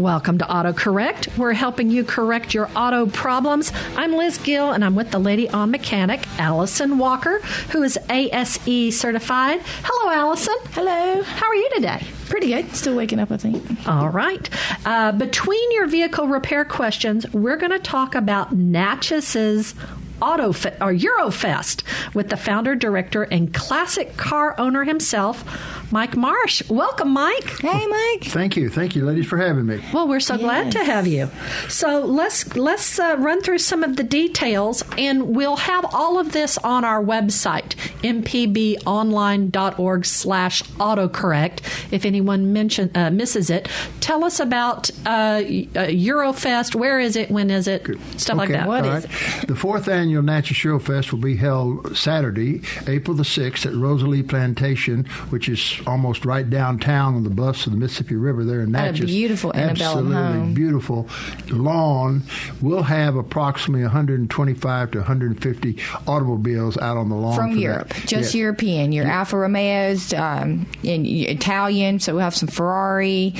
Welcome to AutoCorrect. We're helping you correct your auto problems. I'm Liz Gill, and I'm with the lady on mechanic, Allison Walker, who is ASE certified. Hello, Allison. Hello. How are you today? Pretty good. Still waking up, I think. All right. Uh, between your vehicle repair questions, we're going to talk about Natchez's Auto or Eurofest with the founder, director, and classic car owner himself, Mike Marsh. Welcome, Mike. Hey, Mike. Thank you, thank you, ladies, for having me. Well, we're so glad to have you. So let's let's uh, run through some of the details, and we'll have all of this on our website, mpbonline.org/slash autocorrect. If anyone mention uh, misses it, tell us about uh, Eurofest. Where is it? When is it? Stuff like that. What all is right. The fourth annual Natchez Show Fest will be held Saturday, April the 6th at Rosalie Plantation, which is almost right downtown on the bluffs of the Mississippi River there in At a Natchez. beautiful Absolutely home. beautiful lawn. We'll have approximately 125 to 150 automobiles out on the lawn From for that. Europe, just. European. Your Alfa Romeos, um, in Italian. So we'll have some Ferrari,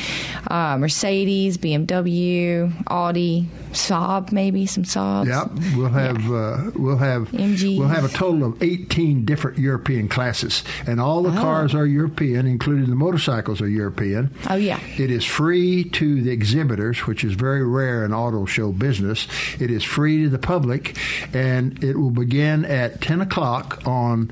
uh, Mercedes, BMW, Audi, Saab, maybe some Saabs. Yep, we'll have uh, we'll have MGs. we'll have a total of 18 different European classes, and all the cars are European, including the motorcycles are European. Oh, yeah. It is free to the exhibitors, which is very rare in auto show business. It is free to the public, and it will begin at 10 o'clock on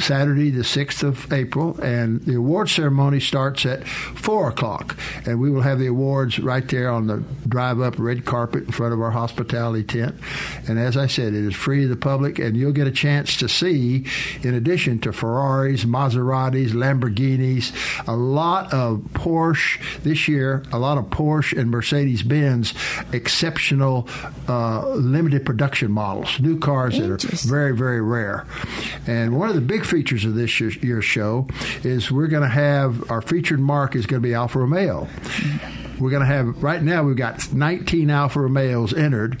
Saturday, the 6th of April, and the award ceremony starts at 4 o'clock. And we will have the awards right there on the drive up red carpet in front of our hospitality tent. And as I said, it is free to the public, and you'll get a chance to see, in addition to Ferraris, Maseratis, Lamborghinis, a lot of Porsche this year, a lot of Porsche and Mercedes Benz exceptional uh, limited production models, new cars that are very, very rare. And one of the big features of this year's, show is we're going to have our featured mark is going to be Alfa Romeo. We're going to have right now we've got 19 Alfa Romeos entered.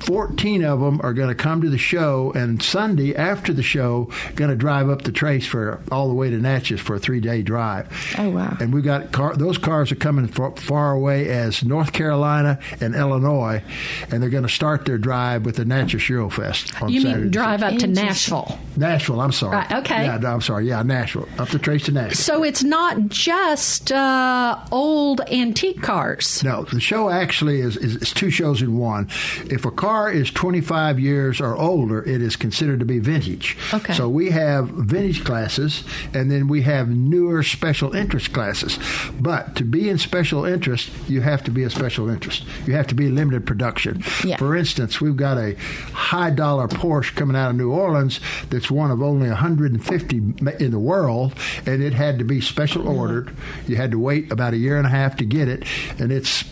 14 of them are going to come to the show, and Sunday after the show, going to drive up the trace for all the way to Natchez for a three-day drive. Oh, wow. And we've got car, those cars are coming far, far away as North Carolina and Illinois, and they're going to start their drive with the Natchez Eurofest on you Saturday. mean drive up to Nashville? Nashville, I'm sorry. Right, okay. Yeah, no, I'm sorry. Yeah, Nashville. Up the trace to Nashville. So it's not just uh, old antique cars. No, the show actually is, is, is two shows in one. If a car is 25 years or older, it is considered to be vintage. Okay. So we have vintage classes, and then we have newer special interest classes. But to be in special interest, you have to be a special interest. You have to be limited production. Yeah. For instance, we've got a high dollar Porsche coming out of New Orleans that's one of only 150 in the world, and it had to be special mm-hmm. ordered. You had to wait about a year and a half to get it, and it's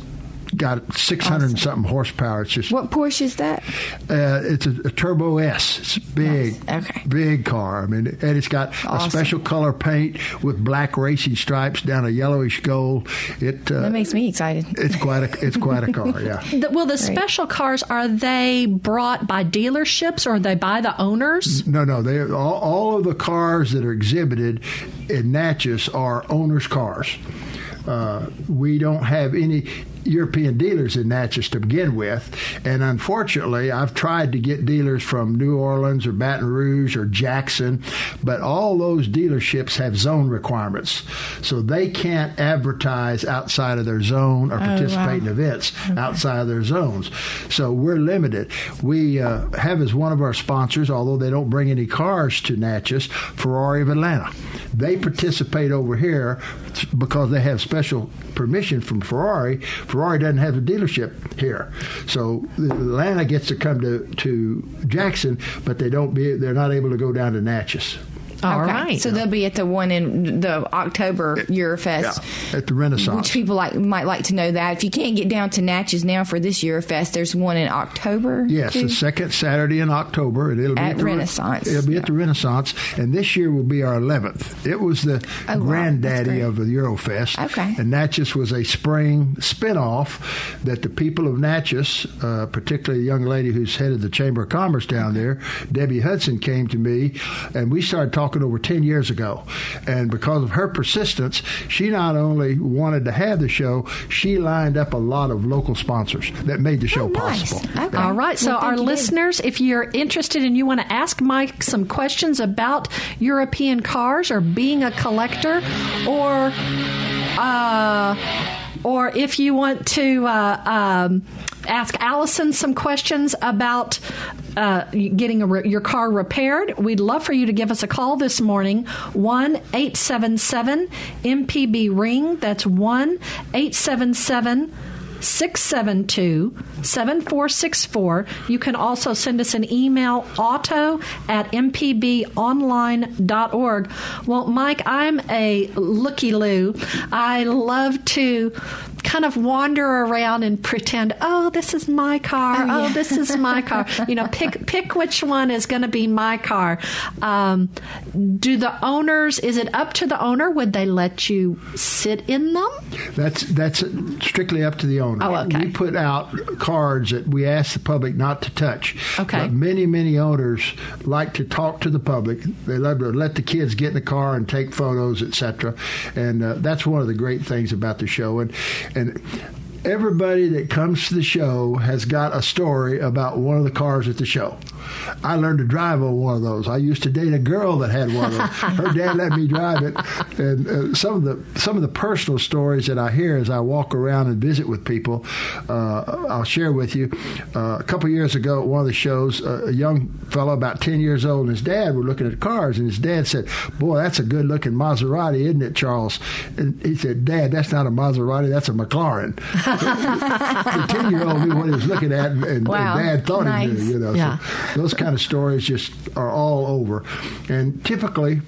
got 600 and something horsepower. It's just What Porsche is that? uh, it's a, a Turbo S. It's big, Nice. Okay. big car. I mean, and it's got a special color paint with black racing stripes down a yellowish gold. It uh, That makes me excited. it's quite a it's quite a car. Yeah. The, well, the special cars are they brought by dealerships or are they by the owners? No, no. They all, all of the cars that are exhibited in Natchez are owners' cars. Uh, we don't have any European dealers in Natchez to begin with, and unfortunately, I've tried to get dealers from New Orleans or Baton Rouge or Jackson, but all those dealerships have zone requirements, so they can't advertise outside of their zone or participate in events outside of their zones. So we're limited. We uh, have as one of our sponsors, although they don't bring any cars to Natchez, Ferrari of Atlanta. They participate over here because they have special permission from Ferrari. Ferrari doesn't have a dealership here, so Atlanta gets to come to, to Jackson, but they don't be they're not able to go down to Natchez. All okay. right. So they'll be at the one in the October Eurofest. Yeah, at the Renaissance. Which people like might like to know that. If you can't get down to Natchez now for this Eurofest, there's one in October. Yes, too? the second Saturday in October, and it'll be At at the Re- Renaissance, It'll be yeah. at the Renaissance, and this year will be our eleventh. It was the Oh, granddaddy great. of the Eurofest. Okay. and Natchez was a spring spinoff that the people of Natchez, uh, particularly a young lady who's headed the Chamber of Commerce down there, Debbie Hudson, came to me, and we started talking over ten years ago. And because of her persistence, she not only wanted to have the show, she lined up a lot of local sponsors that made the show Oh, nice. possible. Okay. All right. So, Well, our you, Dave. listeners, if you're interested and you want to ask Mike some questions about European cars or being a collector, or uh, or if you want to uh, um, ask Allison some questions about uh, getting re- your car repaired, we'd love for you to give us a call this morning 1 877 MPB Ring. That's 1 877 672 7464. You can also send us an email, auto at mpbonline.org. Well, Mike, I'm a looky loo. I love to kind of wander around and pretend, oh, this is my car. Oh, Oh, yeah. this is my car. You know, pick pick which one is going to be my car. Um, do the owners? Is it up to the owner? Would they let you sit in them? That's that's strictly up to the owner. Oh, okay. We put out cards that we ask the public not to touch. Okay. But many many owners like to talk to the public. They love to let the kids get in the car and take photos, etc. And uh, that's one of the great things about the show. And and everybody that comes to the show has got a story about one of the cars at the show. I learned to drive on one of those. I used to date a girl that had one of those. Her dad let me drive it, and uh, some of the some of the personal stories that I hear as I walk around and visit with people, uh, I'll share with you. Uh, a couple years ago at one of the shows, uh, a young fellow about ten years old and his dad were looking at cars, and his dad said, "Boy, that's a good looking Maserati, isn't it, Charles?" And he said, "Dad, that's not a Maserati, that's a McLaren." the ten year old knew what he was looking at, and, and Wow. Dad thought he Nice. knew. You know, Yeah. so those kind of stories just are all over, and typically.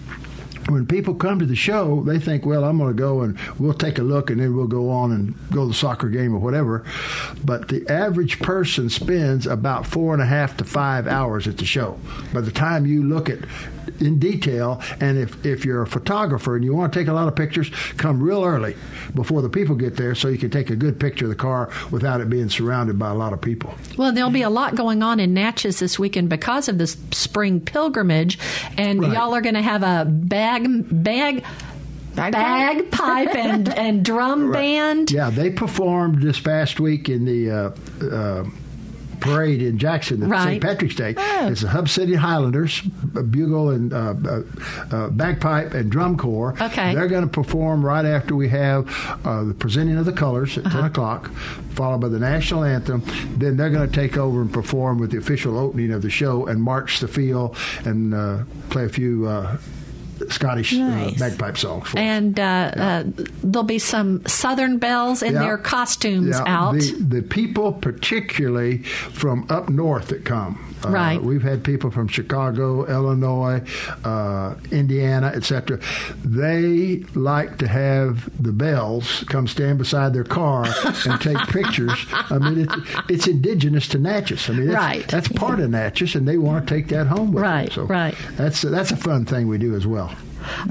When people come to the show, they think, "Well, I'm going to go and we'll take a look, and then we'll go on and go to the soccer game or whatever." But the average person spends about four and a half to five hours at the show. By the time you look at in detail, and if if you're a photographer and you want to take a lot of pictures, come real early before the people get there, so you can take a good picture of the car without it being surrounded by a lot of people. Well, there'll be a lot going on in Natchez this weekend because of this spring pilgrimage, and Right. y'all are going to have a bag bag Bagpipe? bagpipe and and drum band. Yeah, they performed this past week in the uh, uh, parade in Jackson at Right. St. Patrick's Day. Oh. It's the Hub City Highlanders, uh, bugle and uh, uh, uh, bagpipe and drum corps. Okay. They're going to perform right after we have uh, the presenting of the colors at Uh-huh. 10 o'clock, followed by the national anthem. Then they're going to take over and perform with the official opening of the show and march the field and uh, play a few. Uh, Scottish Nice. uh, bagpipe songs. For. And uh, uh, there'll be some Southern belles in Yeah. their costumes Yeah, out. The, the people, particularly from up north, that come. Uh, Right. We've had people from Chicago, Illinois, uh, Indiana, etc. They like to have the belles come stand beside their car and take pictures. I mean, it's, it's indigenous to Natchez. I mean, that's, Right. that's part of Natchez, and they want to take that home with Right, them. So right. That's that's a fun thing we do as well.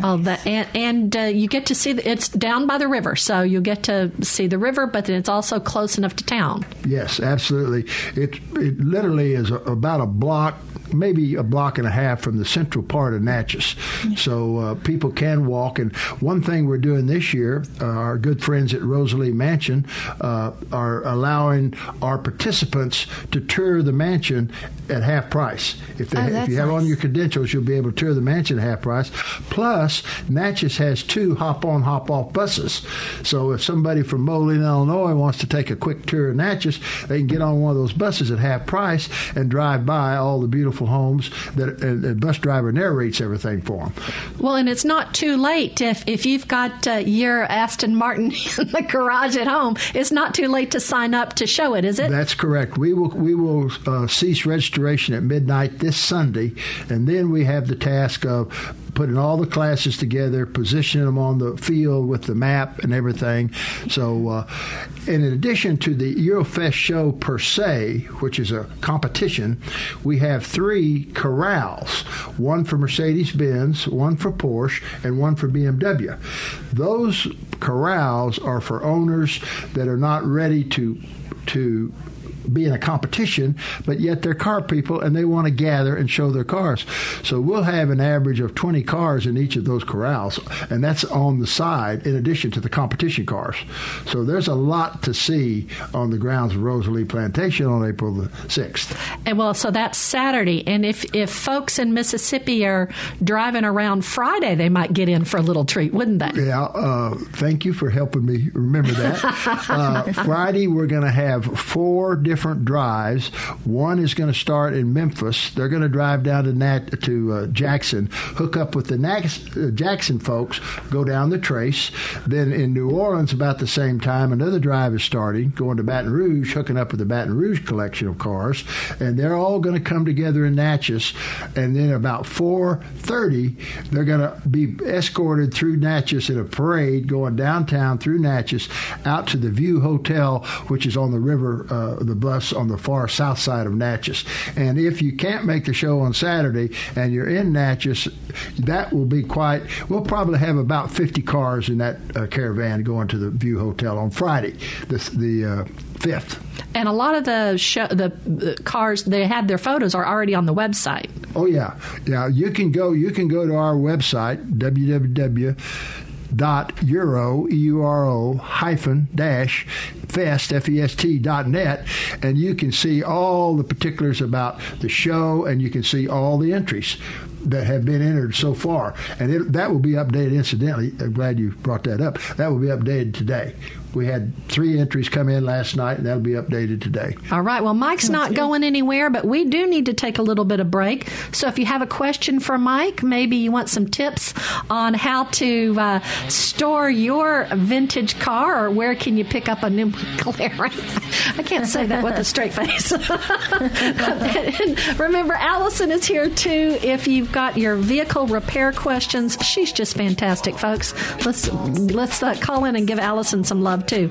Oh, that and, and uh, you get to see the, it's down by the river, so you get to see the river, but then it's also close enough to town. Yes, absolutely. It it literally is a, about a block, maybe a block and a half from the central part of Natchez. So uh, people can walk. And one thing we're doing this year, uh, our good friends at Rosalie Mansion uh, are allowing our participants to tour the mansion at half price. If they Oh, if you have on your credentials, you'll be able to tour the mansion at half price. Plus, Natchez has two hop on, hop off buses. So if somebody from Moline, Illinois wants to take a quick tour of Natchez, they can get on one of those buses at half price and drive by all the beautiful homes that and the bus driver narrates everything for them. Well, and it's not too late if if you've got uh, your Aston Martin in the garage at home. It's not too late to sign up to show it, is it? That's correct. We will we will uh, cease registration at midnight this Sunday, and then we have the task of putting all the classes together, positioning them on the field with the map and everything. So, uh, in addition to the Eurofest show per se, which is a competition, we have three corrals one for Mercedes Benz, one for Porsche, and one for BMW. Those corrals are for owners that are not ready to to be in a competition, but yet they're car people and they want to gather and show their cars. So we'll have an average of 20 cars in each of those corrals, and that's on the side in addition to the competition cars. So there's a lot to see on the grounds of Rosalie Plantation on April the 6th. And well, so that's Saturday. And if, if folks in Mississippi are driving around Friday, they might get in for a little treat, wouldn't they? Yeah, uh, thank you for helping me remember that. uh, Friday, we're going to have four different different drives. One is going to start in Memphis. They're going to drive down to Nat- to uh, Jackson, hook up with the Nax- uh, Jackson folks, go down the trace. Then in New Orleans, about the same time, another drive is starting, going to Baton Rouge, hooking up with the Baton Rouge collection of cars, and they're all going to come together in Natchez. And then about 4:30, they're going to be escorted through Natchez in a parade, going downtown through Natchez, out to the Vue Hotel, which is on the river, uh, the bus on the far south side of Natchez. And if you can't make the show on Saturday and you're in Natchez, that will be quite. We'll probably have about 50 cars in that uh, caravan going to the Vue Hotel on Friday, the the uh, fifth. And a lot of the show, the, the cars they had their photos are already on the website. Oh yeah, yeah. You can go. You can go to our website www dot euro e u r o hyphen dash fest f e s t dot net and you can see all the particulars about the show and you can see all the entries that have been entered so far. And it, that will be updated incidentally i'm glad you brought that up that will be updated today we had three entries come in last night, and that'll be updated today. All right. Well, Mike's not going anywhere, but we do need to take a little bit of break. So if you have a question for Mike, maybe you want some tips on how to uh, store your vintage car, or where can you pick up a new McLaren? I can't say that with a straight face. remember, Allison is here too. If you've got your vehicle repair questions, she's just fantastic, folks. Let's let's uh, call in and give Allison some love too.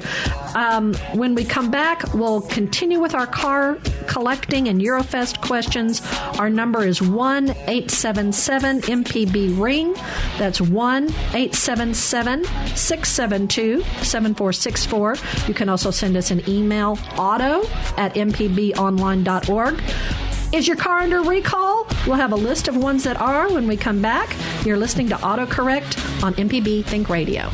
Um, when we come back, we'll continue with our car collecting and Eurofest questions. Our number is 1 877 MPB Ring. That's 1 877 672 7464. You can also send us an email, auto at mpbonline.org. Is your car under recall? We'll have a list of ones that are when we come back. You're listening to AutoCorrect on MPB Think Radio.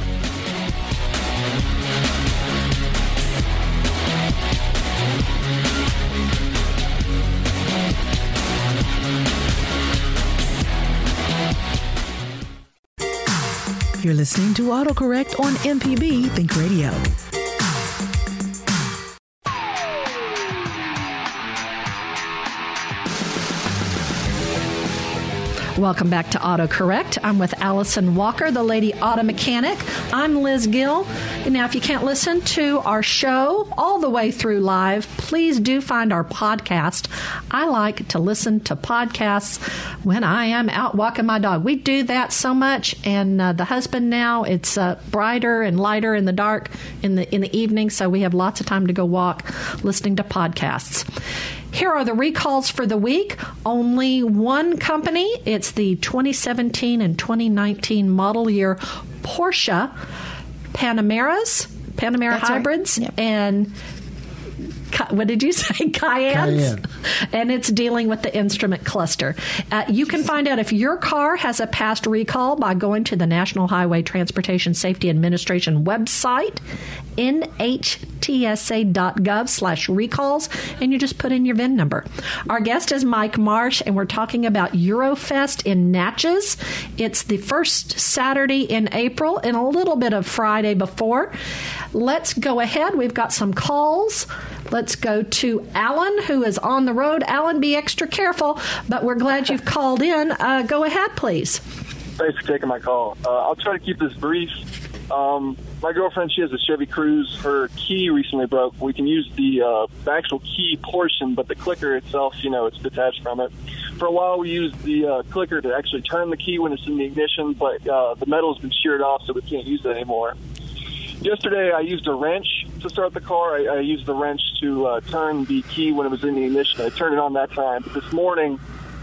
You're listening to AutoCorrect on MPB Think Radio. Welcome back to AutoCorrect. I'm with Allison Walker, the lady auto mechanic. I'm Liz Gill. Now, if you can't listen to our show all the way through live, please do find our podcast. I like to listen to podcasts when I am out walking my dog. We do that so much, and uh, the husband now it's uh, brighter and lighter in the dark in the in the evening, so we have lots of time to go walk, listening to podcasts. Here are the recalls for the week. Only one company. It's the 2017 and 2019 model year Porsche Panameras, Panamera That's right. hybrids, Yep. and what did you say? Cayennes? Cayenne. And it's dealing with the instrument cluster. Uh, you can find out if your car has a past recall by going to the National Highway Transportation Safety Administration website, nhtsa.gov slash recalls, and you just put in your VIN number. Our guest is Mike Marsh, and we're talking about Eurofest in Natchez. It's the first Saturday in April and a little bit of Friday before. Let's go ahead. We've got some calls. Let's go to Alan, who is on the road. Alan, be extra careful, but we're glad you've called in. Uh, go ahead, please. Thanks for taking my call. Uh, I'll try to keep this brief. Um, my girlfriend, she has a Chevy Cruze. Her key recently broke. We can use the, uh, the actual key portion, but the clicker itself, you know, it's detached from it. for a while we used the uh, clicker to actually turn the key when it's in the ignition, but uh, the metal's been sheared off, so we can't use it anymore. Yesterday, I used a wrench to start the car. I, I used the wrench to uh, turn the key when it was in the ignition. I turned it on that time. But this morning,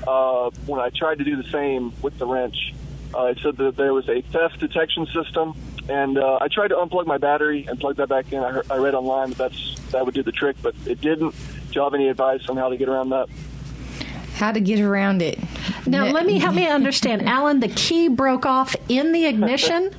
uh, when I tried to do the same with the wrench, uh, it said that there was a theft detection system, and uh, I tried to unplug my battery and plug that back in. I, heard, I read online that that's that would do the trick, but it didn't. Do you have any advice on how to get around that? How to get around it? Now, let me help me understand. Alan, the key broke off in the ignition.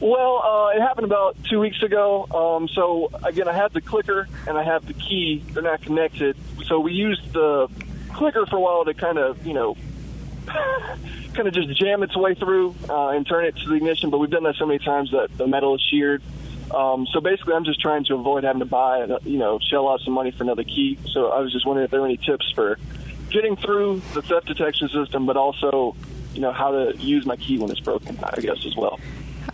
Well, uh, it happened about two weeks ago. Um, so again, I have the clicker and I have the key. They're not connected. So we used the clicker for a while to kind of, you know, kind of just jam its way through uh, and turn it to the ignition. But we've done that so many times that the metal is sheared. Um, so basically, I'm just trying to avoid having to buy, uh, you know, shell out some money for another key. So I was just wondering if there were any tips for getting through the theft detection system, but also, you know, how to use my key when it's broken. I guess as well.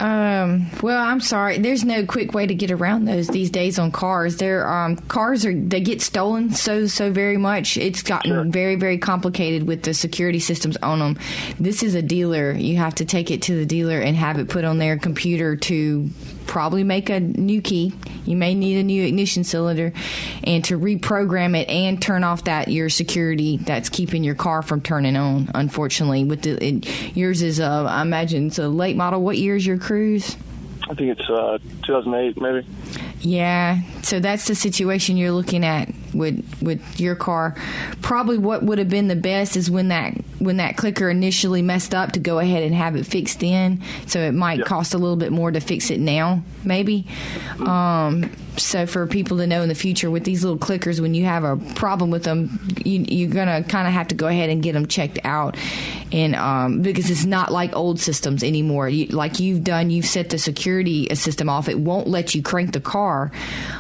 Um, well, I'm sorry. There's no quick way to get around those these days on cars. They're um, cars are they get stolen so so very much. It's gotten Sure. very very complicated with the security systems on them. This is a dealer. You have to take it to the dealer and have it put on their computer to probably make a new key. You may need a new ignition cylinder and to reprogram it and turn off that your security that's keeping your car from turning on. Unfortunately, with the it, yours is uh, I imagine it's a late model. What year is your Cruze? I think it's uh, 2008, maybe. Yeah, so that's the situation you're looking at with with your car. Probably what would have been the best is when that when that clicker initially messed up to go ahead and have it fixed in. So it might cost a little bit more to fix it now, maybe. Um, so for people to know in the future with these little clickers, when you have a problem with them, you, you're gonna kind of have to go ahead and get them checked out, and um, because it's not like old systems anymore. You, like you've done, you've set the security system off. It won't let you crank the car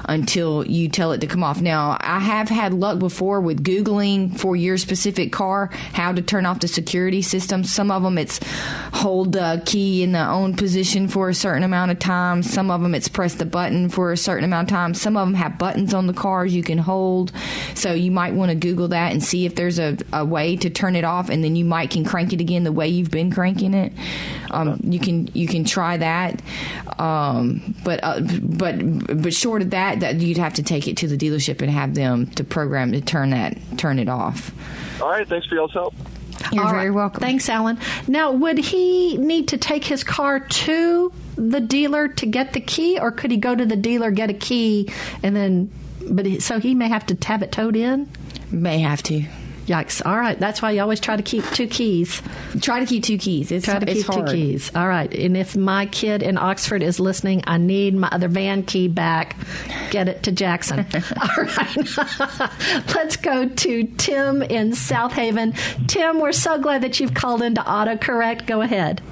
until you tell it to come off. Now, I have had luck before with googling for your specific car how to turn off the security system. Some of them it's hold the key in the on position for a certain amount of time. Some of them it's press the button for a certain amount of time. Some of them have buttons on the cars you can hold. So you might want to Google that and see if there's a, a way to turn it off, and then you might can crank it again the way you've been cranking it. Um, you can you can try that, um, but uh, but but short of that, that you'd have to take it to the dealership and have them to program to turn that turn it off. All right, thanks for y'all's help. You're All very right. welcome. Thanks, Alan. Now, would he need to take his car to the dealer to get the key, or could he go to the dealer, get a key, and then? But he, so he may have to have it towed in. May have to Yikes! All right, that's why you always try to keep two keys. try to keep two keys. It's Try to it's keep two hard. keys. All right, and if my kid in Oxford is listening, I need my other van key back. Get it to Jackson. All right, let's go to Tim in South Haven. Tim, we're so glad that you've called into autocorrect. Go ahead.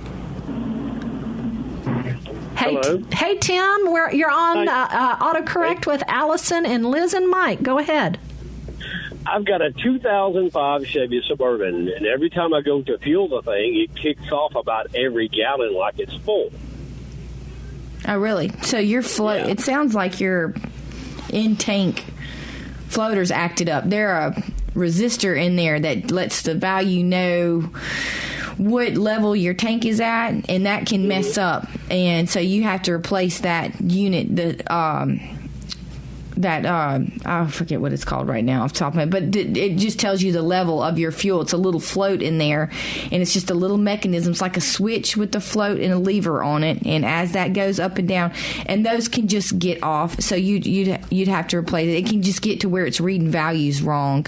Hey, Hello. T- hey, Tim. We're, you're on uh, Hi. uh, autocorrect with Allison and Liz and Mike. Go ahead. I've got a 2005 Chevy Suburban, and every time I go to fuel the thing, it kicks off about every gallon like it's full. Oh, really? So your float? Yeah. It sounds like your in tank floaters acted up. They're a resistor in there that lets the value know what level your tank is at, and that can mess up. And so you have to replace that unit. The um, that uh, I forget what it's called right now off the top of my head, but it, it just tells you the level of your fuel. It's a little float in there, and it's just a little mechanism. It's like a switch with the float and a lever on it, and as that goes up and down, and those can just get off. So you you'd you'd have to replace it. It can just get to where it's reading values wrong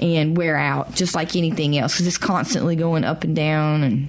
and wear out, just like anything else, because it's constantly going up and down and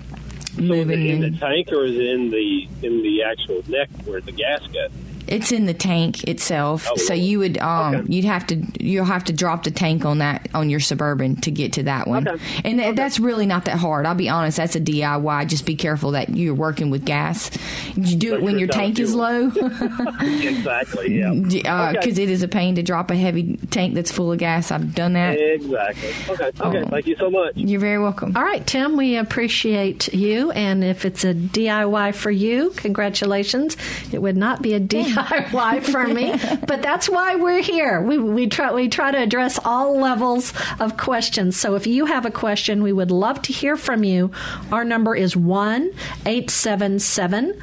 So moving. it in the tank or is it in the in the actual neck where the gasket? It's in the tank itself. Oh, so you would um Okay. you'd have to you'll have to drop the tank on that on your suburban to get to that one. Okay. And th- that's really not that hard. I'll be honest, that's a DIY. Just be careful that you're working with gas. You do it when your it's out of tank is low exactly. Yeah. because Okay. it is a pain to drop a heavy tank that's full of gas. I've done that. Exactly. Okay. Okay. Oh. Thank you so much. You're very welcome. All right, Tim, we appreciate you. And if it's a DIY for you, congratulations. It would not be a DIY wife from me, but that's why we're here. We, we try we try to address all levels of questions. So if you have a question, we would love to hear from you. Our number is one eight seven seven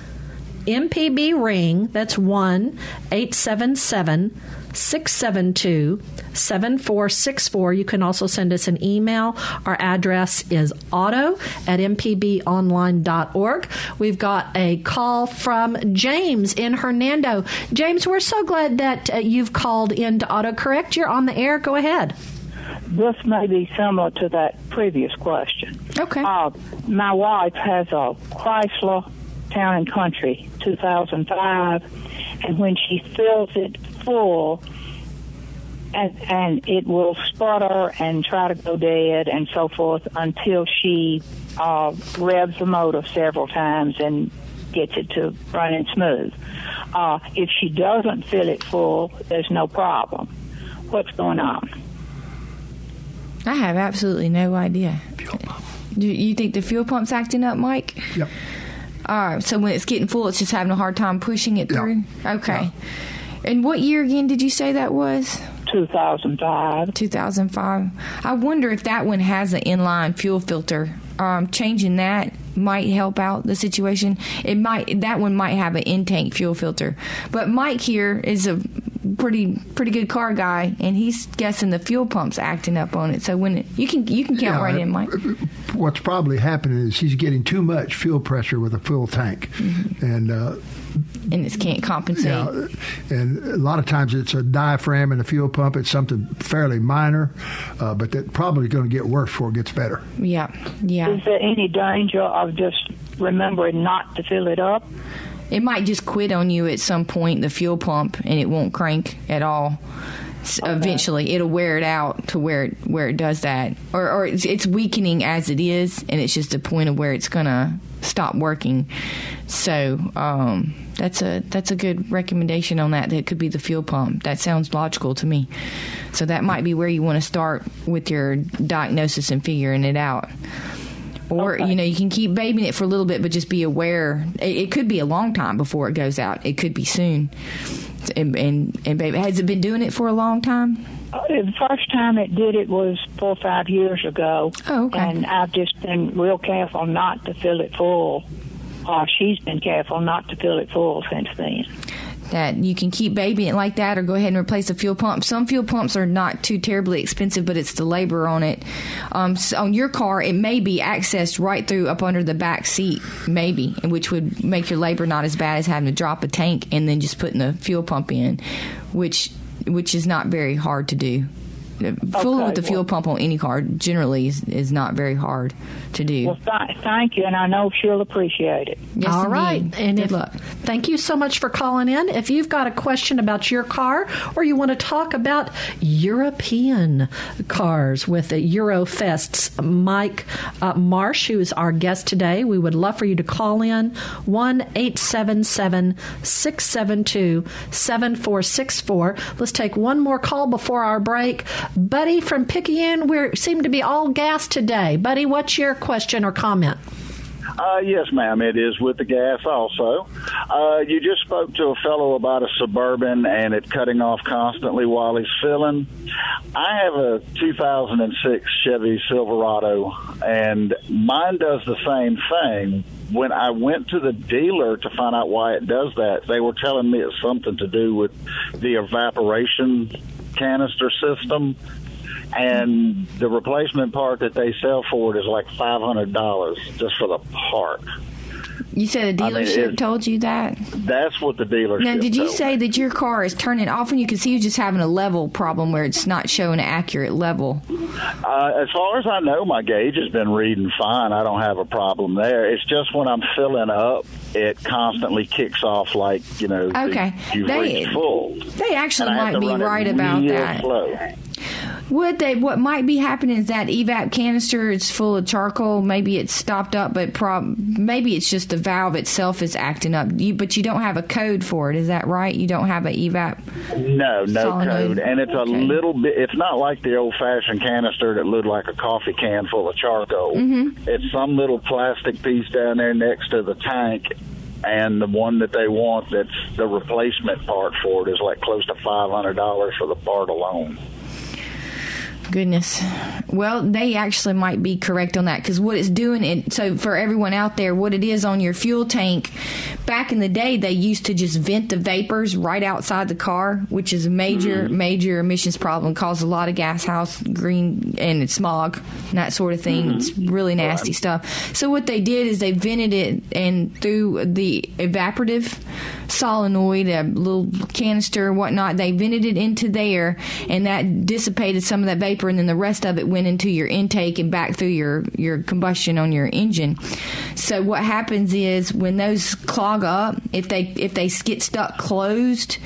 MPB ring. That's one eight seven seven. 672 7464. You can also send us an email. Our address is auto at mpbonline.org. We've got a call from James in Hernando. James, we're so glad that uh, you've called in to autocorrect. You're on the air. Go ahead. This may be similar to that previous question. Okay. Uh, my wife has a Chrysler Town and Country 2005, and when she fills it full, and, and it will sputter and try to go dead and so forth until she uh, revs the motor several times and gets it to running smooth. Uh, if she doesn't fill it full, there's no problem. What's going on? I have absolutely no idea. Do you think the fuel pump's acting up, Mike? Yep. All right. So when it's getting full, it's just having a hard time pushing it Yeah. through. Okay. And what year again did you say that was? 2005. 2005. I wonder if that one has an inline fuel filter. Um, changing that might help out the situation. It might that one might have an in tank fuel filter. But Mike here is a pretty pretty good car guy, and he's guessing the fuel pump's acting up on it. So when it, you can you can count Yeah, right in, Mike. What's probably happening is he's getting too much fuel pressure with a full tank, and uh, and it can't compensate. yeah, and a lot of times it's a diaphragm in the fuel pump. It's something fairly minor, uh, but that probably going to get worse before it gets better. Yeah, yeah. Is there any danger of just remembering not to fill it up? It might just quit on you at some point, the fuel pump, and it won't crank at all. S Eventually, it'll wear it out to where it, where it does that, or, or it's, it's weakening as it is, and it's just a point of where it's gonna stop working. So um, that's a that's a good recommendation on that. That could be the fuel pump. That sounds logical to me. So that might be where you want to start with your diagnosis and figuring it out. Or you know you can keep babying it for a little bit, but just be aware. It, it could be a long time before it goes out. It could be soon. And and, and baby, has it been doing it for a long time? Uh, The first time it did it was four or five years ago. Oh, okay. And I've just been real careful not to fill it full. Uh, she's been careful not to fill it full since then. That you can keep babying it like that or go ahead and replace the fuel pump. Some fuel pumps are not too terribly expensive, but it's the labor on it. Um, so on your car, it may be accessed right through up under the back seat, maybe, which would make your labor not as bad as having to drop a tank and then just putting the fuel pump in, which which is not very hard to do. Fooling with the fuel pump on any car generally is, is not very hard to do. Well, th- thank you, and I know she'll appreciate it. Yes, All right. indeed. And Good if, luck. thank you so much for calling in. If you've got a question about your car or you want to talk about European cars with the Eurofest's Mike uh, Marsh, who is our guest today, we would love for you to call in 1 877 672 7464. Let's take one more call before our break. Buddy from Picayune, we seem to be all gas today. Buddy, what's your question or comment? Uh, yes, ma'am. It is with the gas also. Uh, you just spoke to a fellow about a suburban and it cutting off constantly while he's filling. I have a 2006 Chevy Silverado, and mine does the same thing. When I went to the dealer to find out why it does that, they were telling me it's something to do with the evaporation canister system and the replacement part that they sell for it is like five hundred dollars just for the part. You said the I mean, dealership told you that? That's what the dealership. Now, did you say that your car is turning off and you can see you're just having a level problem where it's not showing an accurate level? Uh, as far as I know, my gauge has been reading fine. I don't have a problem there. It's just when I'm filling up, it constantly kicks off like you know. the- Okay. you've They-. They actually And might be right about that. Slow. Would they? What might be happening is that evap canister is full of charcoal. Maybe it's stopped up, but prob- maybe it's just the valve itself is acting up. You, but you don't have a code for it. Is that right? You don't have an evap. No, no Solenoid. code, and it's a little bit. It's not like the old-fashioned canister that looked like a coffee can full of charcoal. Mm-hmm. It's some little plastic piece down there next to the tank, and the one that they want that's the replacement part for it is like close to five hundred dollars for the part alone. Goodness. Well, they actually might be correct on that because what it's doing, it, so for everyone out there, what it is on your fuel tank, back in the day, they used to just vent the vapors right outside the car, which is a major, mm-hmm. major emissions problem, cause a lot of gas house green and smog and that sort of thing. Mm-hmm. It's really nasty right. stuff. So what they did is they vented it and through the evaporative solenoid, a little canister, whatnot, they vented it into there and that dissipated some of that vapor vapor, and then the rest of it went into your intake and back through your your combustion on your engine. So what happens is when those clog up, if they if they get stuck closed,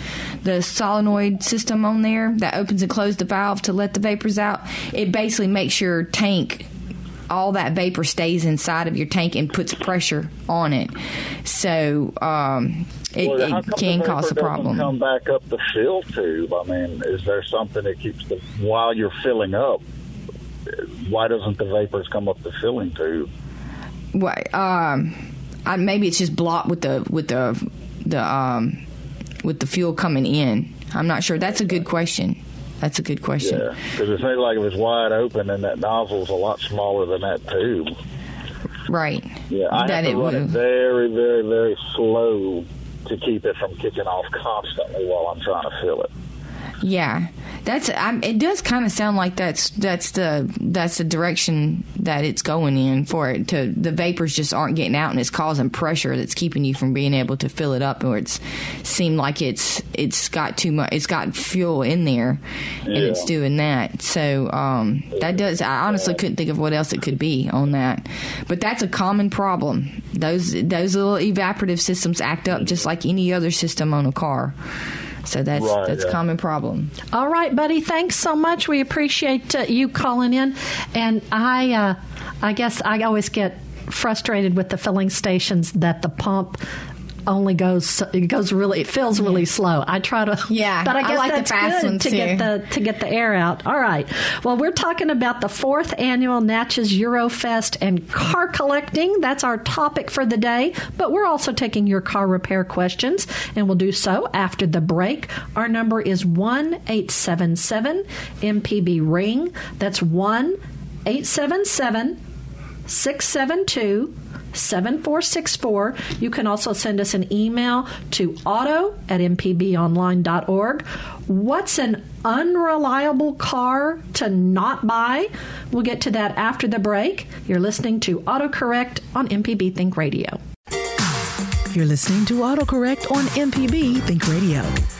the solenoid system on there that opens and closes the valve to let the vapors out, it basically makes your tank all that vapor stays inside of your tank and puts pressure on it. So um, it, well, it can cause a problem. Come back up the fill tube. I mean, is there something that keeps the while you're filling up? Why doesn't the vapors come up the filling tube? Well, um, I, maybe it's just blocked with the with the the um, with the fuel coming in. I'm not sure. That's a good question. That's a good question. Yeah, because it seems like it was wide open, and that nozzle's a lot smaller than that tube. Right. Yeah, I that have to run it very, very, very slow to keep it from kicking off constantly while I'm trying to fill it. Yeah, that's. I'm, it does kind of sound like that's that's the that's the direction that it's going in for it. To the vapors just aren't getting out, and it's causing pressure that's keeping you from being able to fill it up, or it's seemed like it's it's got too much. It's got fuel in there, and yeah. it's doing that. So um, that does. I honestly couldn't think of what else it could be on that, but that's a common problem. Those those little evaporative systems act up just like any other system on a car. So that's right, that's yeah. common problem. All right, buddy. Thanks so much. We appreciate uh, you calling in. And I, uh, I guess I always get frustrated with the filling stations that the pump only goes it goes really it feels really slow. I try to yeah, but I guess I like that's the fast good to too. get the to get the air out. All right. Well, we're talking about the fourth annual Natchez Eurofest and car collecting. That's our topic for the day. But we're also taking your car repair questions, and we'll do so after the break. Our number is one eight seven seven MPB ring. That's one eight seven seven six seven two 7464. You can also send us an email to auto at mpbonline.org. What's an unreliable car to not buy? We'll get to that after the break. You're listening to AutoCorrect on MPB Think Radio. You're listening to AutoCorrect on MPB Think Radio.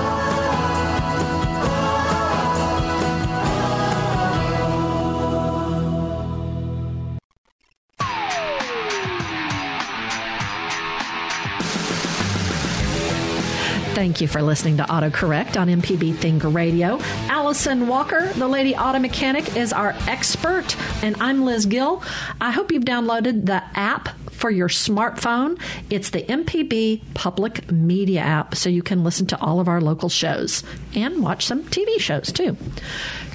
Thank you for listening to AutoCorrect on MPB Think Radio. Allison Walker, the lady auto mechanic, is our expert, and I'm Liz Gill. I hope you've downloaded the app for your smartphone. It's the MPB Public Media app, so you can listen to all of our local shows and watch some TV shows too.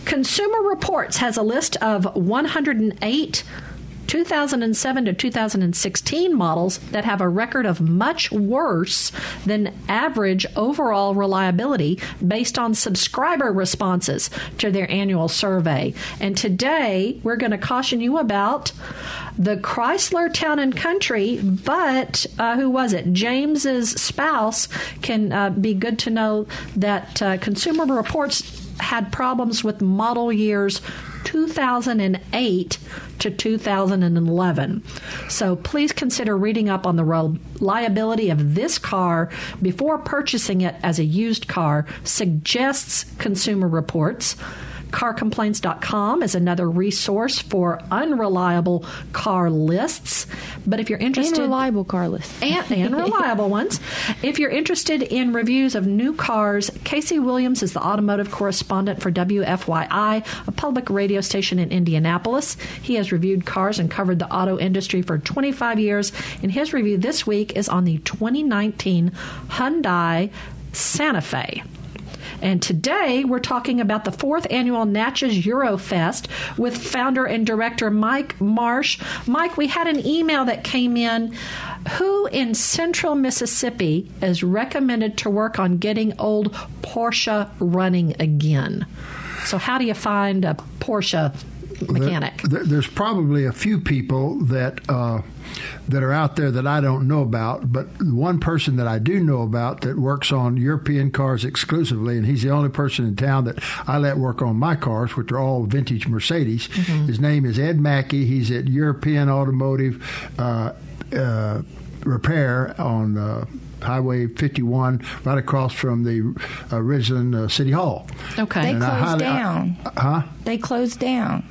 Consumer Reports has a list of 108 2007 to 2016 models that have a record of much worse than average overall reliability based on subscriber responses to their annual survey. And today we're going to caution you about the Chrysler Town and Country, but uh, who was it? James's spouse can uh, be good to know that uh, Consumer Reports had problems with model years 2008 to 2011. So please consider reading up on the reliability of this car before purchasing it as a used car, suggests Consumer Reports. CarComplaints.com is another resource for unreliable car lists. But if you're interested, And reliable car lists. and, and reliable ones. If you're interested in reviews of new cars, Casey Williams is the automotive correspondent for WFYI, a public radio station in Indianapolis. He has reviewed cars and covered the auto industry for 25 years, and his review this week is on the 2019 Hyundai Santa Fe. And today we're talking about the fourth annual Natchez Eurofest with founder and director Mike Marsh. Mike, we had an email that came in. Who in central Mississippi is recommended to work on getting old Porsche running again? So, how do you find a Porsche mechanic? There, there's probably a few people that uh, that are out there that I don't know about, but one person that I do know about that works on European cars exclusively, and he's the only person in town that I let work on my cars, which are all vintage Mercedes. His name is Ed Mackey. He's at European Automotive uh, uh, Repair on. Uh, Highway 51, right across from the uh, Ridgeland uh, City Hall. Okay. They And closed highly- I- down. huh? They closed down.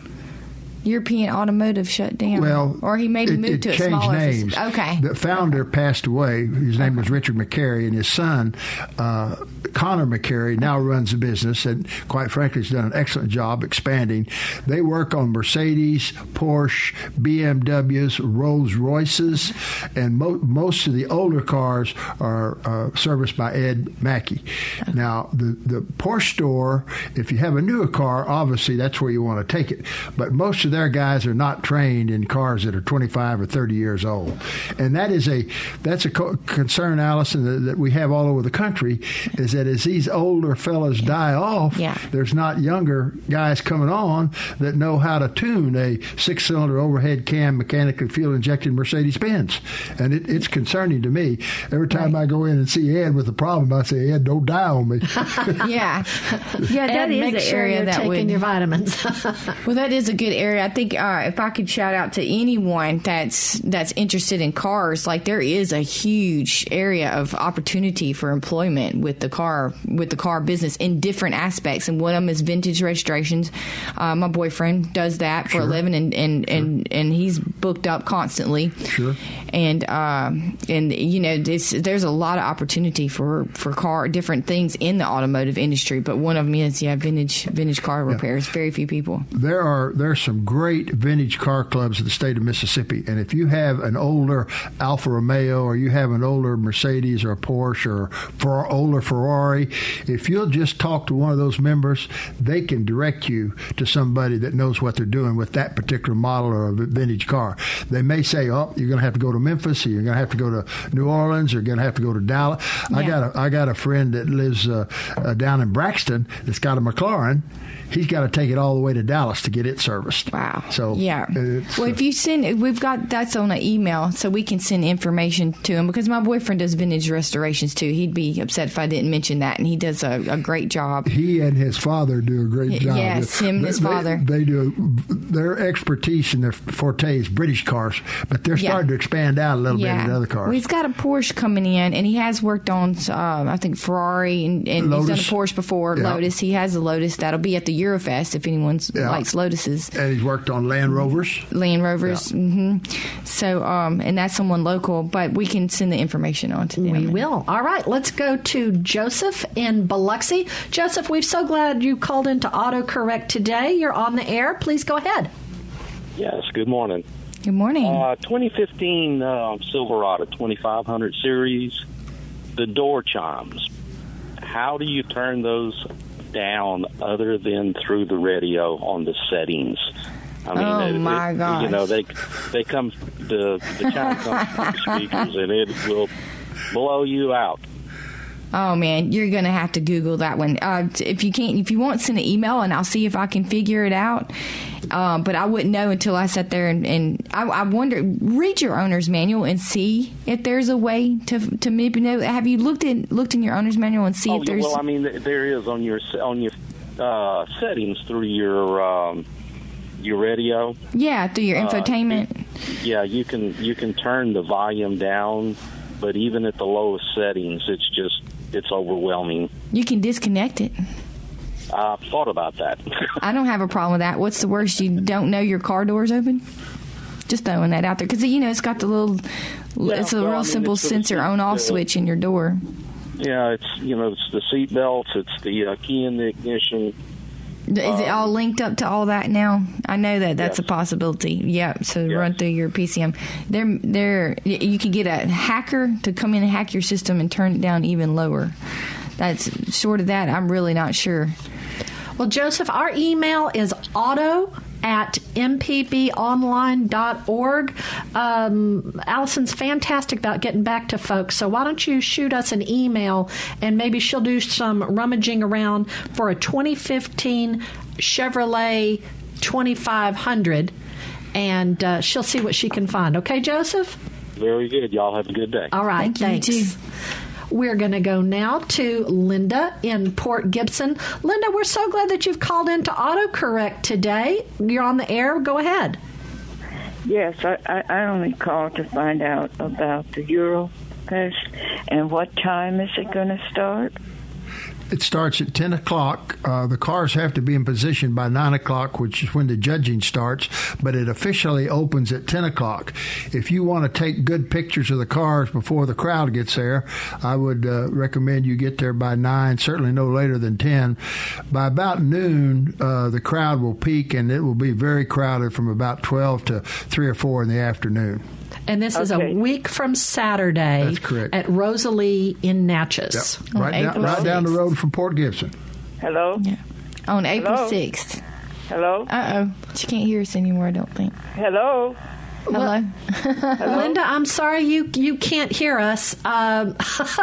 European Automotive shut down. Well, or he maybe it, moved it to a changed smaller names. facility. Okay. The founder passed away. His name was Richard McCary, and his son, uh, Connor McCary, now runs the business, and quite frankly, has done an excellent job expanding. They work on Mercedes, Porsche, BMWs, Rolls Royces, and mo- most of the older cars are uh, serviced by Ed Mackey. Now, the the Porsche store, if you have a newer car, obviously that's where you want to take it. But most of their guys are not trained in cars that are 25 or 30 years old, and that is a that's a co- concern, Allison, that, that we have all over the country. Is that as these older fellas die off, Yeah. there's not younger guys coming on that know how to tune a six-cylinder overhead cam mechanically fuel-injected Mercedes Benz, and it, it's concerning to me. Every time I go in and see Ed with a problem, I say, Ed, don't die on me. yeah, yeah, that and is make the sure area you're that taking would. your vitamins. Well, that is a good area. I think uh, if I could shout out to anyone that's that's interested in cars, like there is a huge area of opportunity for employment with the car with the car business in different aspects, and one of them is vintage registrations. Uh, my boyfriend does that for a living, and and, and and he's booked up constantly. Sure. And um, and you know, there's a lot of opportunity for for car different things in the automotive industry, but one of them is yeah, vintage vintage car repairs. Very few people. there are there's some great vintage car clubs in the state of Mississippi, and if you have an older Alfa Romeo or you have an older Mercedes or a Porsche or for older Ferrari, if you'll just talk to one of those members, they can direct you to somebody that knows what they're doing with that particular model or a vintage car. They may say, "Oh, you're going to have to go to Memphis, or you're going to have to go to New Orleans, or you're going to have to go to Dallas." I got a I got a friend that lives uh, uh, down in Braxton that's got a McLaren. He's got to take it all the way to Dallas to get it serviced. Wow. So yeah. Well, uh, if you send, we've got that's on an email, so we can send information to him because my boyfriend does vintage restorations too. He'd be upset if I didn't mention that, and he does a, a great job. he and his father do a great job. Yes, him and his They- father. They do their expertise and their forte is British cars, but they're Yeah. starting to expand out a little bit into other cars. Well, he's got a Porsche coming in, and he has worked on, uh, I think, Ferrari, and, and he's done a Porsche before. Yeah. Lotus. He has a Lotus that'll be at the Eurofest if anyone Yeah. likes Lotuses. and he's worked on Land Rovers. Land Rovers. hmm So, um, and that's someone local, but we can send the information on to them. We will. All right, let's go to Joseph in Biloxi. Joseph, we're so glad you called into AutoCorrect today. You're on the air. Please go ahead. Yes, good morning. Good morning. Uh, 2015 uh, Silverado 2500 series, the door chimes. How do you turn those down other than through the radio on the settings? I mean, Oh, it- my it- gosh. You know, they they come the the chime comes the speakers and it will blow you out. Oh man, you're gonna have to Google that one. Uh, if you can't, if you want, send an email and I'll see if I can figure it out. Uh, but I wouldn't know until I sat there and, and I, I wonder. Read your owner's manual and see if there's a way to to maybe know. Have you looked in looked in your owner's manual and see oh, if there's? well, I mean, there is on your on your uh, settings through your um, your radio. yeah, through your uh, infotainment. Yeah, you can you can turn the volume down, but even at the lowest settings, it's just it's overwhelming. you can disconnect it. I've thought about that. I don't have a problem with that. What's the worst? You don't know your car door's open? Just throwing that out there because you know it's got the little. Yeah, it's a well, I real mean, simple sensor on-off switch in your door. yeah, it's you know it's the seat belts, it's the uh, key in the ignition. Is it um, all linked up to all that now? I know that that's Yes. a possibility. Yeah, so run through your PCM. There, there, you could get a hacker to come in and hack your system and turn it down even lower. That's short of that. I'm really not sure. Well, Joseph, our email is auto at mpbonline.org. Um, Allison's fantastic about getting back to folks, so why don't you shoot us an email and maybe she'll do some rummaging around for a 2015 Chevrolet 2500 and uh, she'll see what she can find. Okay, Joseph? Very good. Y'all have a good day. All right, Thank you, you thanks. We're going to go now to Linda in Port Gibson. Linda, we're so glad that you've called in to autocorrect today. You're on the air. Go ahead. Yes, I, I, only called to find out about the Eurofest and what time is it going to start? It starts at 10 o'clock. Uh, the cars have to be in position by 9 o'clock, which is when the judging starts, but it officially opens at 10 o'clock. If you want to take good pictures of the cars before the crowd gets there, I would uh, recommend you get there by 9, certainly no later than 10. By about noon, uh, the crowd will peak and it will be very crowded from about 12 to 3 or 4 in the afternoon. And this is a week from Saturday That's correct. at Rosalie in Natchez. Yep. Right, down, right down the road from Port Gibson. Hello? Yeah. On April Hello? 6th. Hello? Uh oh. She can't hear us anymore, I don't think. Hello? Hello? Linda, I'm sorry you you can't hear us. Um,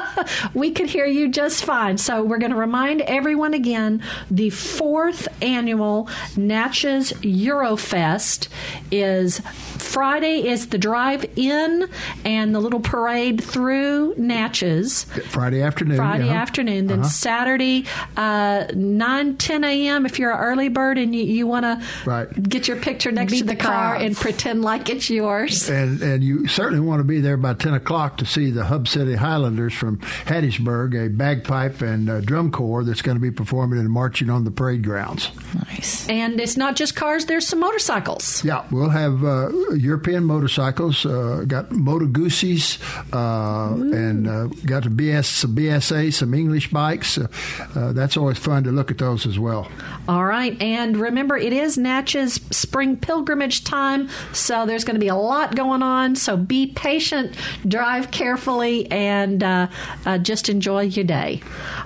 we could hear you just fine. So we're going to remind everyone again: the fourth annual Natchez Eurofest is Friday. Is the drive-in and the little parade through Natchez. Friday afternoon. Friday uh-huh. afternoon. Then Uh-huh. Saturday, uh, 9, 10 a.m. If you're an early bird and you, you want to get your picture next Beat to the, the car and pretend like it's yours. And and you certainly want to be there by ten o'clock to see the Hub City Highlanders from Hattiesburg, a bagpipe and drum corps that's going to be performing and marching on the parade grounds. Nice. And it's not just cars, there's some motorcycles. Yeah, we'll have uh, European motorcycles. Uh, got Moto Guzzi's uh, and uh, got the BS, some BSA, some English bikes. Uh, uh, that's always fun to look at those as well. All right. And remember, it is Natchez spring pilgrimage time, so there's going to be a lot going on. So be patient, drive carefully, and uh, uh, just enjoy your day.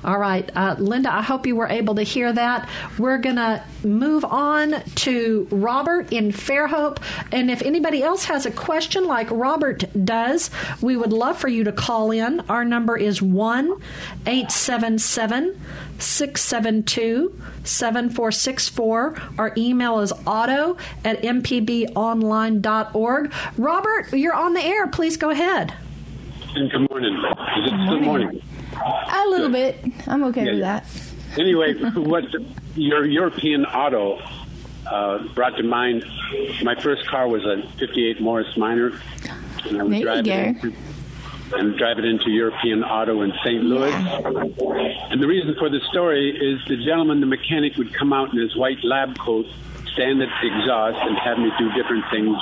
All right. Uh, Linda, I hope you were able to hear that. We're going to move on to Robert in Fairhope. And if anybody else has a question like Robert does, we would love for you to call in. Our number is 1 877 672 7464. Our email is auto at mpbonline.org. Robert, you're on the air. Please go ahead. And good morning. Is it good morning? A little bit. I'm okay Yeah, with yeah. that. Anyway, what your European auto uh, brought to mind, my first car was a 58 Morris Minor. And I would There you drive go. it into, and drive it into European Auto in St. Louis. And the reason for the story is the gentleman, the mechanic, would come out in his white lab coat, stand at the exhaust, and have me do different things,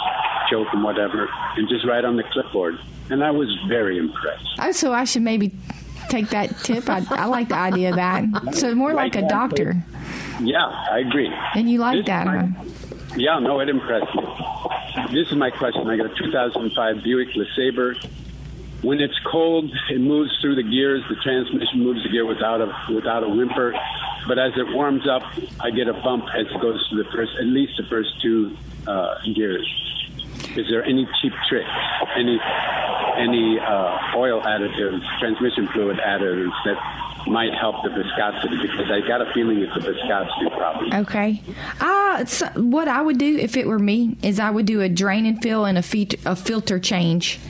choke and whatever, and just write on the clipboard. And I was very impressed. Oh, so I should maybe take that tip. I, I like the idea of that. So more like a doctor. Yeah, I agree. And you like This that, huh? my- Yeah, no, it impressed me. This is my question. I got a 2005 Buick LeSabre. When it's cold, it moves through the gears. The transmission moves the gear without a without a whimper. But as it warms up, I get a bump as it goes through the first, at least the first two uh, gears. Is there any cheap tricks? Any any uh, oil additives, transmission fluid additives that might help the viscosity? Because I got a feeling it's a viscosity problem. Okay. Uh, so what I would do if it were me is I would do a drain and fill and a, feet, a filter change.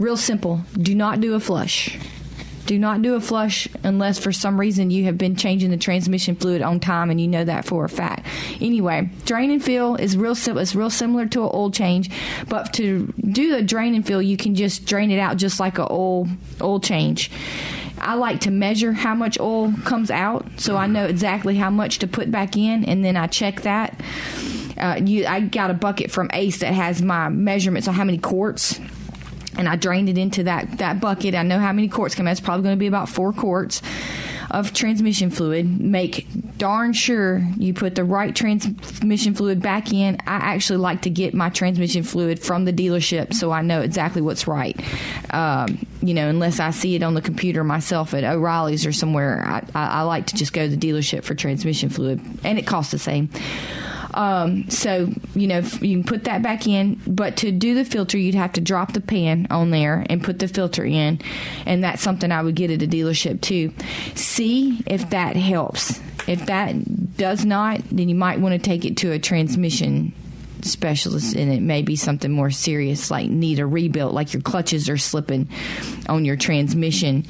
Real simple. Do not do a flush. Do not do a flush unless for some reason you have been changing the transmission fluid on time and you know that for a fact. Anyway, drain and fill is real simple. It's real similar to an oil change, but to do the drain and fill, you can just drain it out just like an oil oil change. I like to measure how much oil comes out, so I know exactly how much to put back in, and then I check that. Uh, you, I got a bucket from Ace that has my measurements on how many quarts and I drained it into that that bucket. I know how many quarts come out. It's probably going to be about four quarts of transmission fluid. Make darn sure you put the right transmission fluid back in. I actually like to get my transmission fluid from the dealership so I know exactly what's right. Um, you know, unless I see it on the computer myself at O'Reilly's or somewhere, I, I, I like to just go to the dealership for transmission fluid, and it costs the same. Um, so you know you can put that back in, but to do the filter, you'd have to drop the pan on there and put the filter in, and that's something I would get at a dealership too. See if that helps. If that does not, then you might want to take it to a transmission specialist and it may be something more serious like need a rebuild like your clutches are slipping on your transmission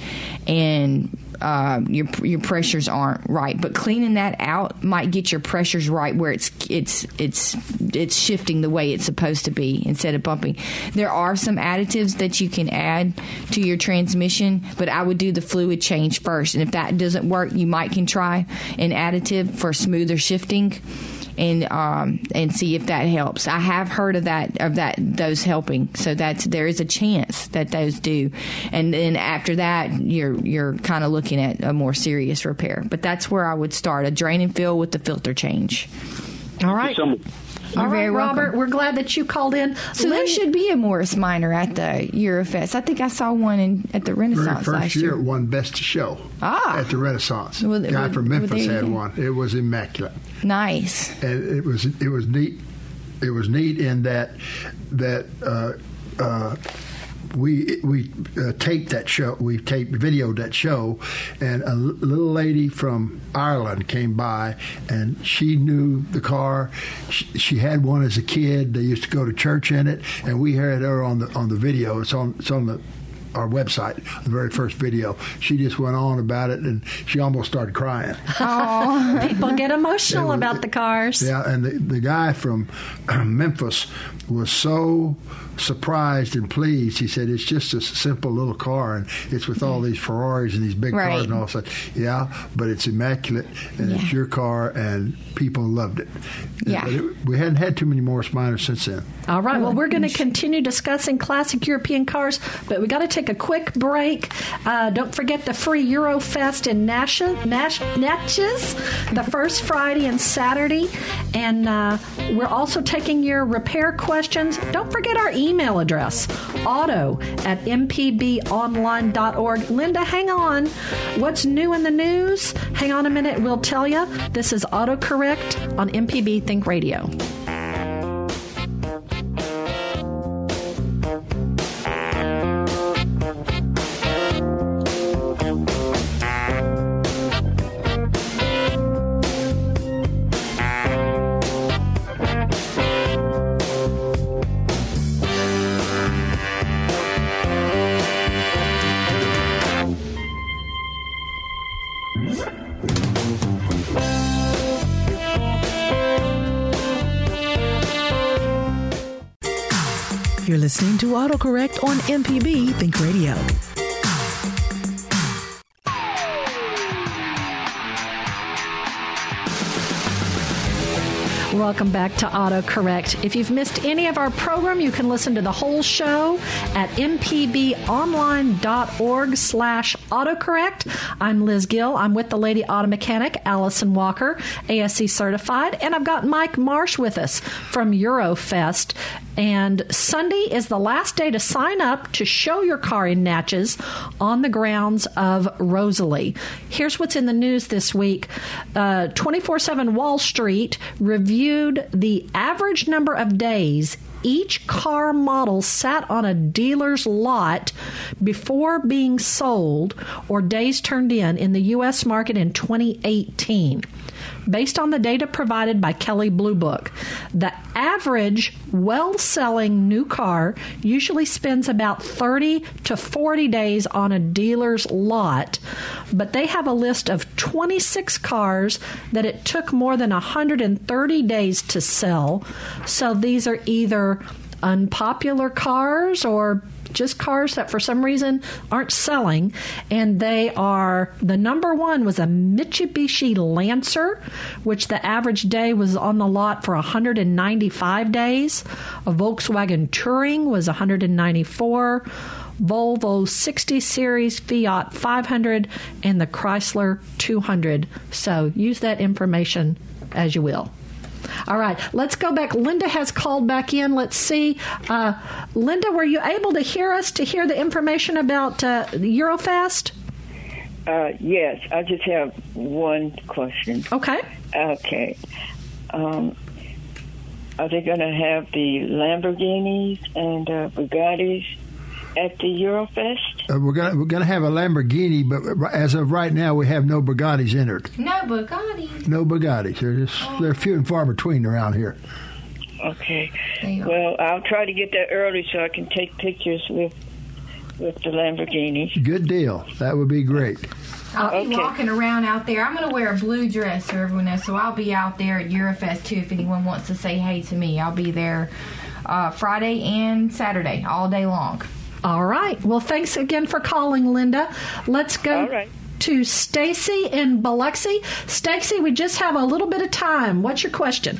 and uh, your your pressures aren't right. But cleaning that out might get your pressures right where it's it's it's it's shifting the way it's supposed to be instead of bumping. There are some additives that you can add to your transmission, but I would do the fluid change first. And if that doesn't work, you might can try an additive for smoother shifting and um, and see if that helps. I have heard of that of that those helping, so that's there is a chance that those do, and then after that you're you're kind of looking at a more serious repair. But that's where I would start a drain and fill with the filter change. All right. All right, very welcome. Robert, we're glad that you called in. So there should be a Morris Minor at the Eurofest. I think I saw one in, at the Very Renaissance first last year, year. it won Best Show Ah. at the Renaissance. Well, guy well, from Memphis there had go. one. It was immaculate. Nice. and it was it was neat. It was neat in that that uh, uh, we we uh, taped that show. We taped videoed that show, and a little lady from Ireland came by, and she knew the car. She, she had one as a kid. They used to go to church in it, and we had her on the on the video. It's on it's on the our website, the very first video. She just went on about it, and she almost started crying. Oh, people get emotional about the cars. Yeah, and the, the guy from uh, Memphis was so surprised and pleased. He said, "It's just a simple little car, and it's with all these Ferraris and these big Right. cars and all." I said, "Yeah, but it's immaculate, and it's your car, and people loved it." Yeah. It, we hadn't had too many Morris Minors since then. All right. Well, oh, we're going to continue discussing classic European cars, but we got to take a quick break. Uh, don't forget the free Eurofest in Nash- Nash- Natchez, the first Friday and Saturday. And uh, we're also taking your repair questions. Don't forget our email address, auto at mpbonline.org. Linda, hang on. What's new in the news? Hang on a minute. We'll tell you. This is AutoCorrect on MPB Think Radio. Listening to AutoCorrect on MPB Think Radio. Welcome back to AutoCorrect. If you've missed any of our program, you can listen to the whole show at mpbonline.org slash autocorrect. I'm Liz Gill. I'm with the Lady Auto Mechanic, Allison Walker, ASE certified, and I've got Mike Marsh with us from Eurofest. And Sunday is the last day to sign up to show your car in Natchez on the grounds of Rosalie. Here's what's in the news this week uh, 24 7 Wall Street reviewed the average number of days each car model sat on a dealer's lot before being sold or days turned in in the U.S. market in 2018. Based on the data provided by Kelley Blue Book, the average well selling new car usually spends about 30 to 40 days on a dealer's lot, but they have a list of 26 cars that it took more than 130 days to sell. So these are either unpopular cars or just cars that for some reason aren't selling. And they are the number one was a Mitsubishi Lancer, which the average day was on the lot for 195 days. A Volkswagen Touareg was 194. Volvo 60 Series, Fiat 500, and the Chrysler 200. So use that information as you will. All right, let's go back. Linda has called back in. Let's see. Uh, Linda, were you able to hear us to hear the information about uh, Eurofest? Uh, yes, I just have one question. Okay. Okay. Um, are they going to have the Lamborghinis and uh, Bugattis at the Eurofest? Uh, we're gonna we're gonna have a Lamborghini, but as of right now, we have no Bugattis entered. No Bugattis. No Bugattis. They're just they're few and far between around here. Okay. Well, I'll try to get there early so I can take pictures with with the Lamborghini. Good deal. That would be great. I'll be walking around out there. I'm going to wear a blue dress so everyone knows. So I'll be out there at Eurofest too if anyone wants to say hey to me. I'll be there uh, Friday and Saturday all day long. All right. Well, thanks again for calling, Linda. Let's go to Stacy in Biloxi. Stacy, we just have a little bit of time. What's your question?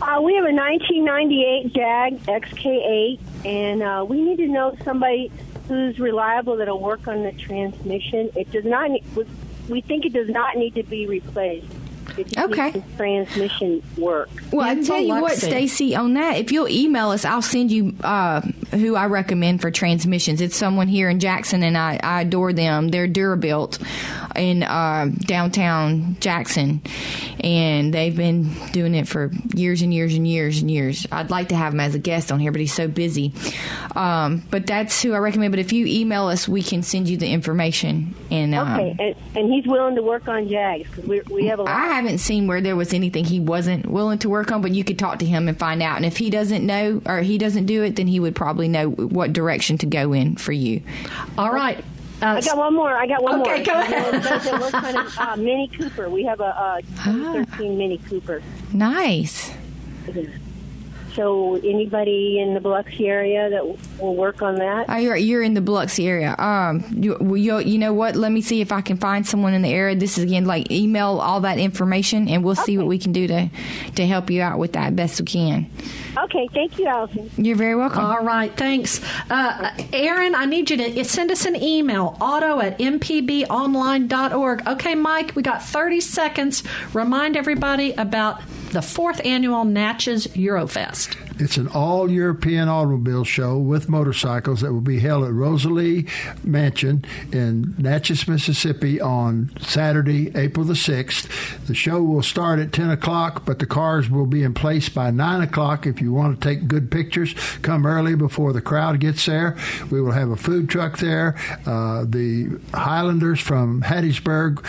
Uh, we have a 1998 Jag XK8, and uh, we need to know somebody who's reliable that'll work on the transmission. It does not. Need, we think it does not need to be replaced. It just Okay. transmission work. Well, I In tell you what, Stacy, on that, if you'll email us, I'll send you uh, who I recommend for transmissions. It's someone here in Jackson, and I, I adore them. They're Durabuilt in uh, downtown Jackson, and they've been doing it for years and years and years and years. I'd like to have him as a guest on here, but he's so busy. Um, but that's who I recommend. But if you email us, we can send you the information. And um, Okay, and, and he's willing to work on Jags because we we have a lot. I haven't seen where there was anything he wasn't willing to work on, but you could talk to him and find out. And if he doesn't know or he doesn't do it, then he would probably know what direction to go in for you. All right. I got one more. I got one more. Okay, go ahead. It does- it works uh, Mini Cooper. We have a, uh 2013 Mini Cooper. Nice. So anybody in the Biloxi area that will work on that? Oh, you're you're in the Biloxi area. Um, you, you you know what? Let me see if I can find someone in the area. This is again like email all that information, and we'll see what we can do to to help you out with that best we can. Okay, thank you, Allison. You're very welcome. All right, thanks. Uh, Aaron, I need you to send us an email, auto at mpbonline.org. Okay, Mike, we got 30 seconds. Remind everybody about the fourth annual Natchez Eurofest. It's an all European automobile show with motorcycles that will be held at Rosalie Mansion in Natchez, Mississippi on Saturday, April the 6th. The show will start at 10 o'clock, but the cars will be in place by 9 o'clock. If you want to take good pictures, come early before the crowd gets there. We will have a food truck there. Uh, the Highlanders from Hattiesburg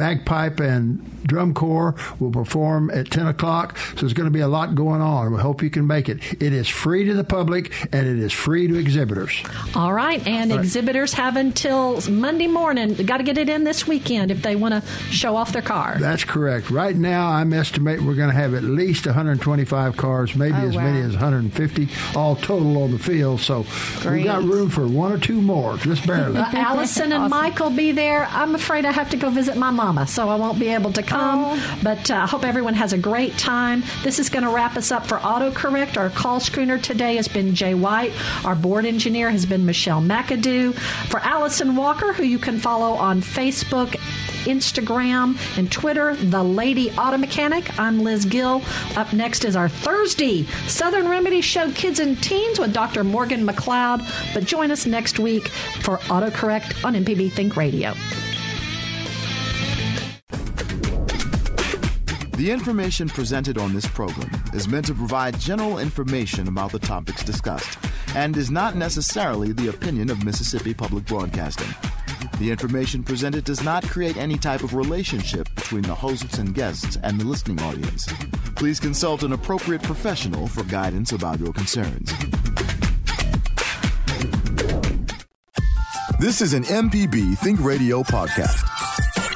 bagpipe and drum corps will perform at 10 o'clock. So there's going to be a lot going on. We hope you can make it. It is free to the public and it is free to exhibitors. All right, and All right. exhibitors have until Monday morning. Got to get it in this weekend if they want to show off their car. That's correct. Right now, I'm estimating we're going to have at least 125 cars, maybe Oh, as many as 150, all total on the field. So we've got room for one or two more, just barely. Allison and Mike will be there. I'm afraid I have to go visit my so I won't be able to come. But uh, I hope everyone has a great time. This is going to wrap us up for AutoCorrect. Our call screener today has been Jay White. Our board engineer has been Michelle McAdoo. For Allison Walker, who you can follow on Facebook, Instagram, and Twitter, The Lady Auto Mechanic. I'm Liz Gill. Up next is our Thursday Southern Remedy Show Kids and Teens with Dr. Morgan McLeod. But join us next week for AutoCorrect on MPB Think Radio. The information presented on this program is meant to provide general information about the topics discussed and is not necessarily the opinion of Mississippi Public Broadcasting. The information presented does not create any type of relationship between the hosts and guests and the listening audience. Please consult an appropriate professional for guidance about your concerns. This is an MPB Think Radio podcast.